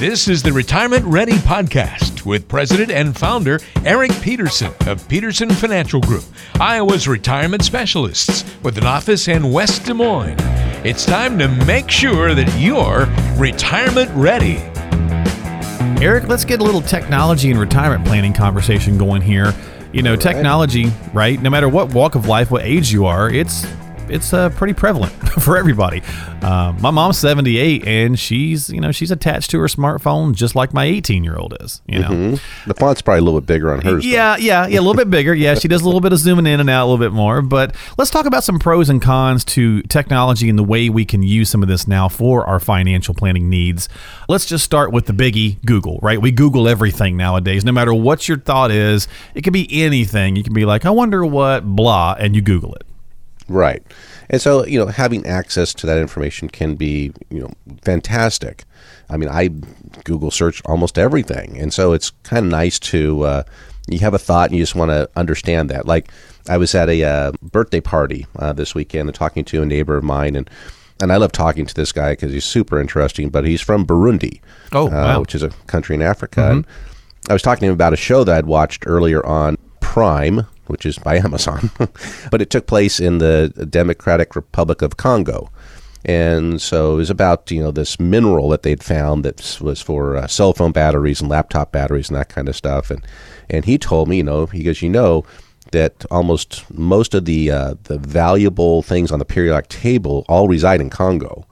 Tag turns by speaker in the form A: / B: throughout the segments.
A: This is the Retirement Ready Podcast with President and Founder Eric Peterson of Peterson Financial Group, Iowa's retirement specialists with an office in West Des Moines. It's time to make sure that you're retirement ready.
B: Eric, let's get a little technology and retirement planning conversation going here. You know, technology, right? No matter what walk of life, what age you are, it's it's uh, pretty prevalent for everybody. Uh, my mom's 78 and she's you know she's attached to her smartphone just like my 18 year old is. You know,
C: mm-hmm. the font's probably a little bit bigger on hers.
B: Yeah,
C: though.
B: yeah, yeah, a little bit bigger. Yeah, she does a little bit of zooming in and out a little bit more. But let's talk about some pros and cons to technology and the way we can use some of this now for our financial planning needs. Let's just start with the biggie, Google. Right, we Google everything nowadays. No matter what your thought is, it could be anything. You can be like, I wonder what blah, and you Google it.
C: Right. And so, you know, having access to that information can be, you know, fantastic. I mean, I Google search almost everything. And so it's kind of nice to, uh, you have a thought and you just want to understand that. Like, I was at a uh, birthday party uh, this weekend and talking to a neighbor of mine, and and I love talking to this guy because he's super interesting. But he's from Burundi,
B: oh,
C: uh,
B: wow.
C: which is a country in Africa.
B: Mm-hmm.
C: And I was talking to him about a show that I'd watched earlier on Prime, which is by Amazon, but it took place in the Democratic Republic of Congo. And so it was about you know this mineral that they'd found that was for uh, cell phone batteries and laptop batteries and that kind of stuff. And and he told me, you know, he goes, you know, that almost most of the uh, the valuable things on the periodic table all reside in Congo.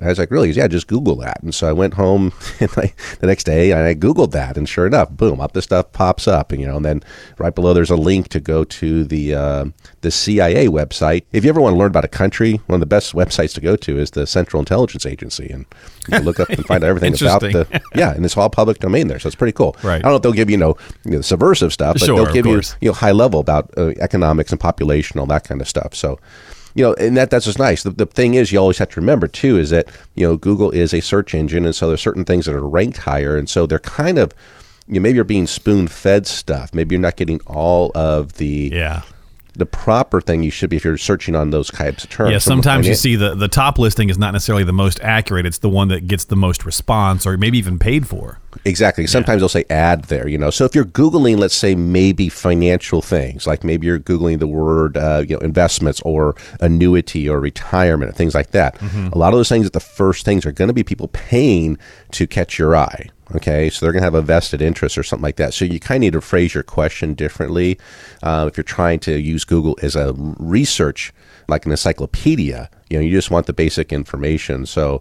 C: I was like, really? Goes, yeah, just Google that. And so I went home and I, the next day and I Googled that. And sure enough, boom, up this stuff pops up. And, you know, and then right below there's a link to go to the, uh, the CIA website. If you ever want to learn about a country, one of the best websites to go to is the Central Intelligence Agency. And you can look up and find out everything about the, yeah, and it's all public domain there. So it's pretty cool.
B: Right.
C: I don't know if they'll give you, you know, you know subversive stuff, but
B: Sure,
C: they'll give you, you know, high level about uh, economics and population, all that kind of stuff. So, you know, and that that's just nice. The, the thing is, you always have to remember too is that you know Google is a search engine, and so there's certain things that are ranked higher, and so they're kind of, you know, maybe you're being spoon fed stuff. Maybe you're not getting all of the
B: Yeah.
C: The proper thing you should be if you're searching on those types of terms.
B: Yeah, sometimes you see the, the top listing is not necessarily the most accurate. It's the one that gets the most response or maybe even paid for.
C: Exactly. Sometimes they'll say ad there, you know. So if you're Googling, let's say, maybe financial things, like maybe you're Googling the word, uh, you know, investments or annuity or retirement, or things like that. A lot of those things, that the first things are going to be people paying to catch your eye. Okay, so they're going to have a vested interest or something like that. So you kind of need to phrase your question differently. Uh, if you're trying to use Google as a research, like an encyclopedia, you know, you just want the basic information. So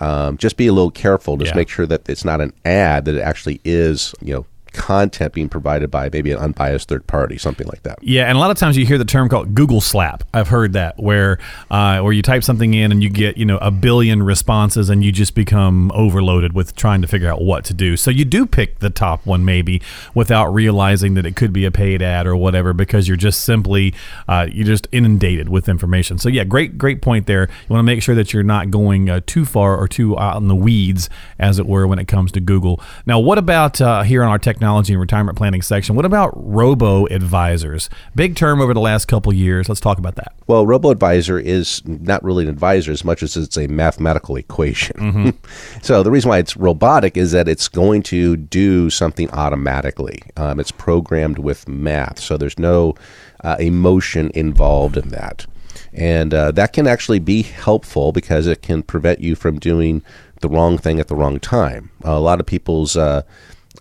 C: um, just be a little careful. Just
B: Yeah.
C: make sure that it's not an ad, that it actually is, you know, content being provided by maybe an unbiased third party, something like that.
B: Yeah, and a lot of times you hear the term called Google slap. I've heard that where uh, where you type something in and you get you know a billion responses and you just become overloaded with trying to figure out what to do. So you do pick the top one maybe without realizing that it could be a paid ad or whatever because you're just simply uh, you're just inundated with information. So yeah, great great point there. You want to make sure that you're not going uh, too far or too out in the weeds as it were when it comes to Google. Now, what about uh, here on our technology and retirement planning section? What about robo advisors? Big term over the last couple years. Let's talk about that.
C: Well, robo advisor is not really an advisor as much as it's a mathematical equation. so the reason why it's robotic is that it's going to do something automatically. Um, it's programmed with math, so there's no uh, emotion involved in that, and uh, that can actually be helpful because it can prevent you from doing the wrong thing at the wrong time. a lot of people's uh,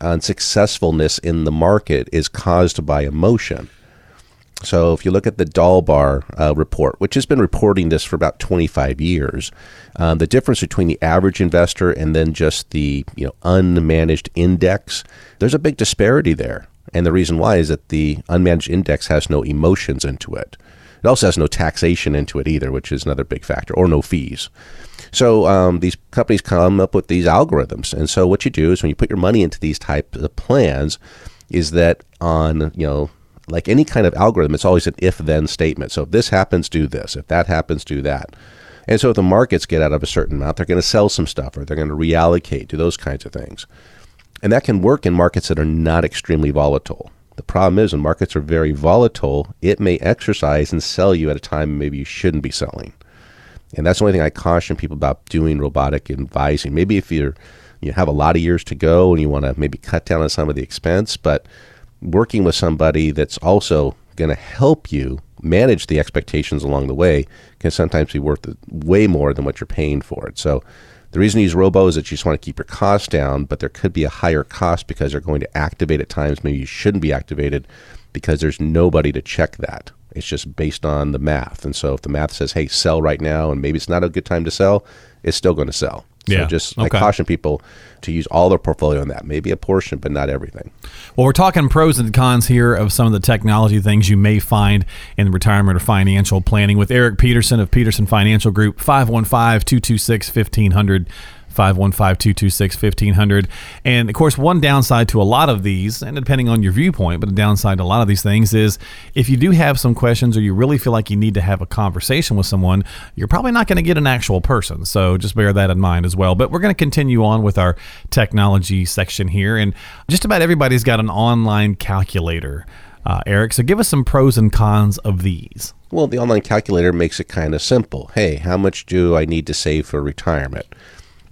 C: unsuccessfulness in the market is caused by emotion. So if you look at the Dalbar uh, report, which has been reporting this for about 25 years, um, the difference between the average investor and then just the you know unmanaged index, there's a big disparity there. And the reason why is that the unmanaged index has no emotions into it. It also has no taxation into it either, which is another big factor, or no fees. So um, these companies come up with these algorithms, and so what you do is when you put your money into these type of plans, is that on you know like any kind of algorithm, it's always an if-then statement. So if this happens, do this. If that happens, do that. And so if the markets get out of a certain amount, they're going to sell some stuff or they're going to reallocate, do those kinds of things. And that can work in markets that are not extremely volatile. The problem is when markets are very volatile, it may exercise and sell you at a time maybe you shouldn't be selling. And that's the only thing I caution people about doing robotic advising. Maybe if you're you have a lot of years to go and you want to maybe cut down on some of the expense, but working with somebody that's also going to help you manage the expectations along the way can sometimes be worth way more than what you're paying for it. So the reason you use robo is that you just want to keep your costs down, but there could be a higher cost because they're going to activate at times maybe you shouldn't be activated because there's nobody to check that. It's just based on the math. And so if the math says, hey, sell right now, and maybe it's not a good time to sell, it's still going to sell. So
B: Yeah.
C: just
B: Okay.
C: I caution people to use all their portfolio on that. Maybe a portion, but not everything.
B: Well, we're talking pros and cons here of some of the technology things you may find in retirement or financial planning with Eric Peterson of Peterson Financial Group, 515 226 1500. 515-226-1500 and of course one downside to a lot of these and depending on your viewpoint but a downside to a lot of these things is if you do have some questions or you really feel like you need to have a conversation with someone you're probably not going to get an actual person. So just bear that in mind as well. But we're going to continue on with our technology section here and just about everybody's got an online calculator uh, eric. So give us some pros and cons of these.
C: Well, the online calculator makes it kind of simple. Hey, how much do I need to save for retirement?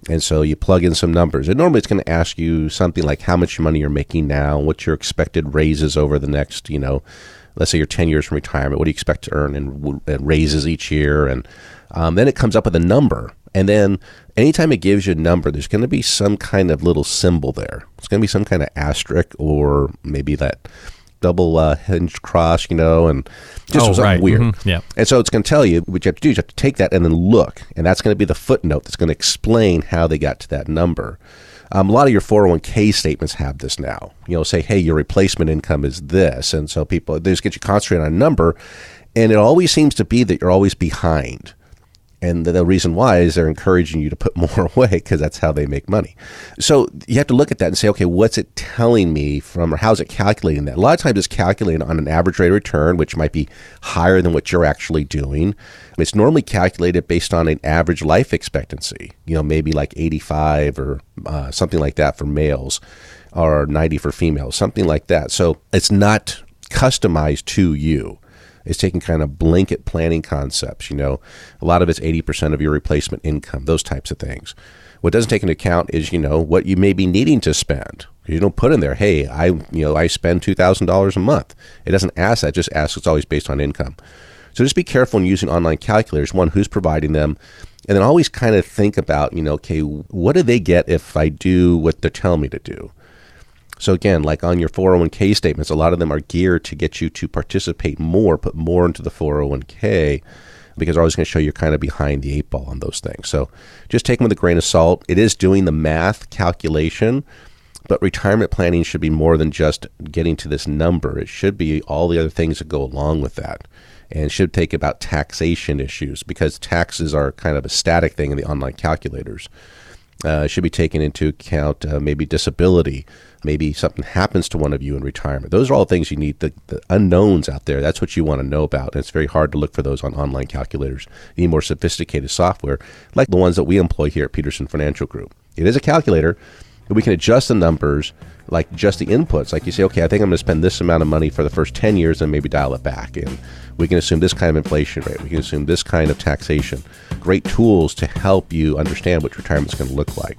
C: And so you plug in some numbers. And normally it's going to ask you something like how much money you're making now, what your expected raises over the next, you know, let's say you're 10 years from retirement. What do you expect to earn in raises each year? And um, then it comes up with a number. And then anytime it gives you a number, there's going to be some kind of little symbol there. It's going to be some kind of asterisk or maybe that double uh, hinge cross, you know, and just
B: Oh,
C: something
B: right.
C: weird.
B: Mhm. Yeah.
C: And so it's going to tell you what you have to do is you have to take that and then look, and that's going to be the footnote that's going to explain how they got to that number. Um, a lot of your 401k statements have this now. You know, say, hey, your replacement income is this, and so people they just get you concentrated on a number, and it always seems to be that you're always behind. And the, reason why is they're encouraging you to put more away because that's how they make money. So you have to look at that and say, okay, what's it telling me from, or how's it calculating that? A lot of times it's calculating on an average rate of return, which might be higher than what you're actually doing. It's normally calculated based on an average life expectancy, you know, maybe like 85 or uh, something like that for males or 90 for females, something like that. So it's not customized to you is taking kind of blanket planning concepts. You know, a lot of it's 80% of your replacement income, those types of things. What doesn't take into account is, you know, what you may be needing to spend. You don't put in there, hey, I, you know, I spend $2,000 a month. It doesn't ask that, just asks it's always based on income. So just be careful in using online calculators. One, who's providing them? And then always kind of think about, you know, okay, what do they get if I do what they're telling me to do? So again, like on your 401k statements, a lot of them are geared to get you to participate more, put more into the 401k because they're always going to show you're kind of behind the eight ball on those things. So just take them with a grain of salt. It is doing the math calculation, but retirement planning should be more than just getting to this number. It should be all the other things that go along with that. And should take about taxation issues because taxes are kind of a static thing in the online calculators uh, should be taken into account uh, maybe disability maybe something happens to one of you in retirement. Those are all things you need the, the unknowns out there. That's what you want to know about. And it's very hard to look for those on online calculators. You need more sophisticated software like the ones that we employ here at peterson financial group. It is a calculator but we can adjust the numbers like just the inputs. Like you say okay i think i'm going to spend this amount of money for the first 10 years and maybe dial it back. And we can assume this kind of inflation rate. We can assume this kind of taxation. Great tools to help you understand what retirement's going to look like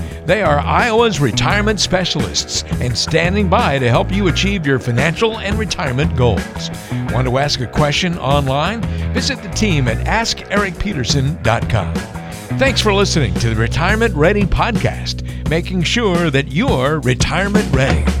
A: They are Iowa's retirement specialists and standing by to help you achieve your financial and retirement goals. Want to ask a question online? Visit the team at AskEricPeterson.com. Thanks for listening to the Retirement Ready podcast, making sure that you're retirement ready.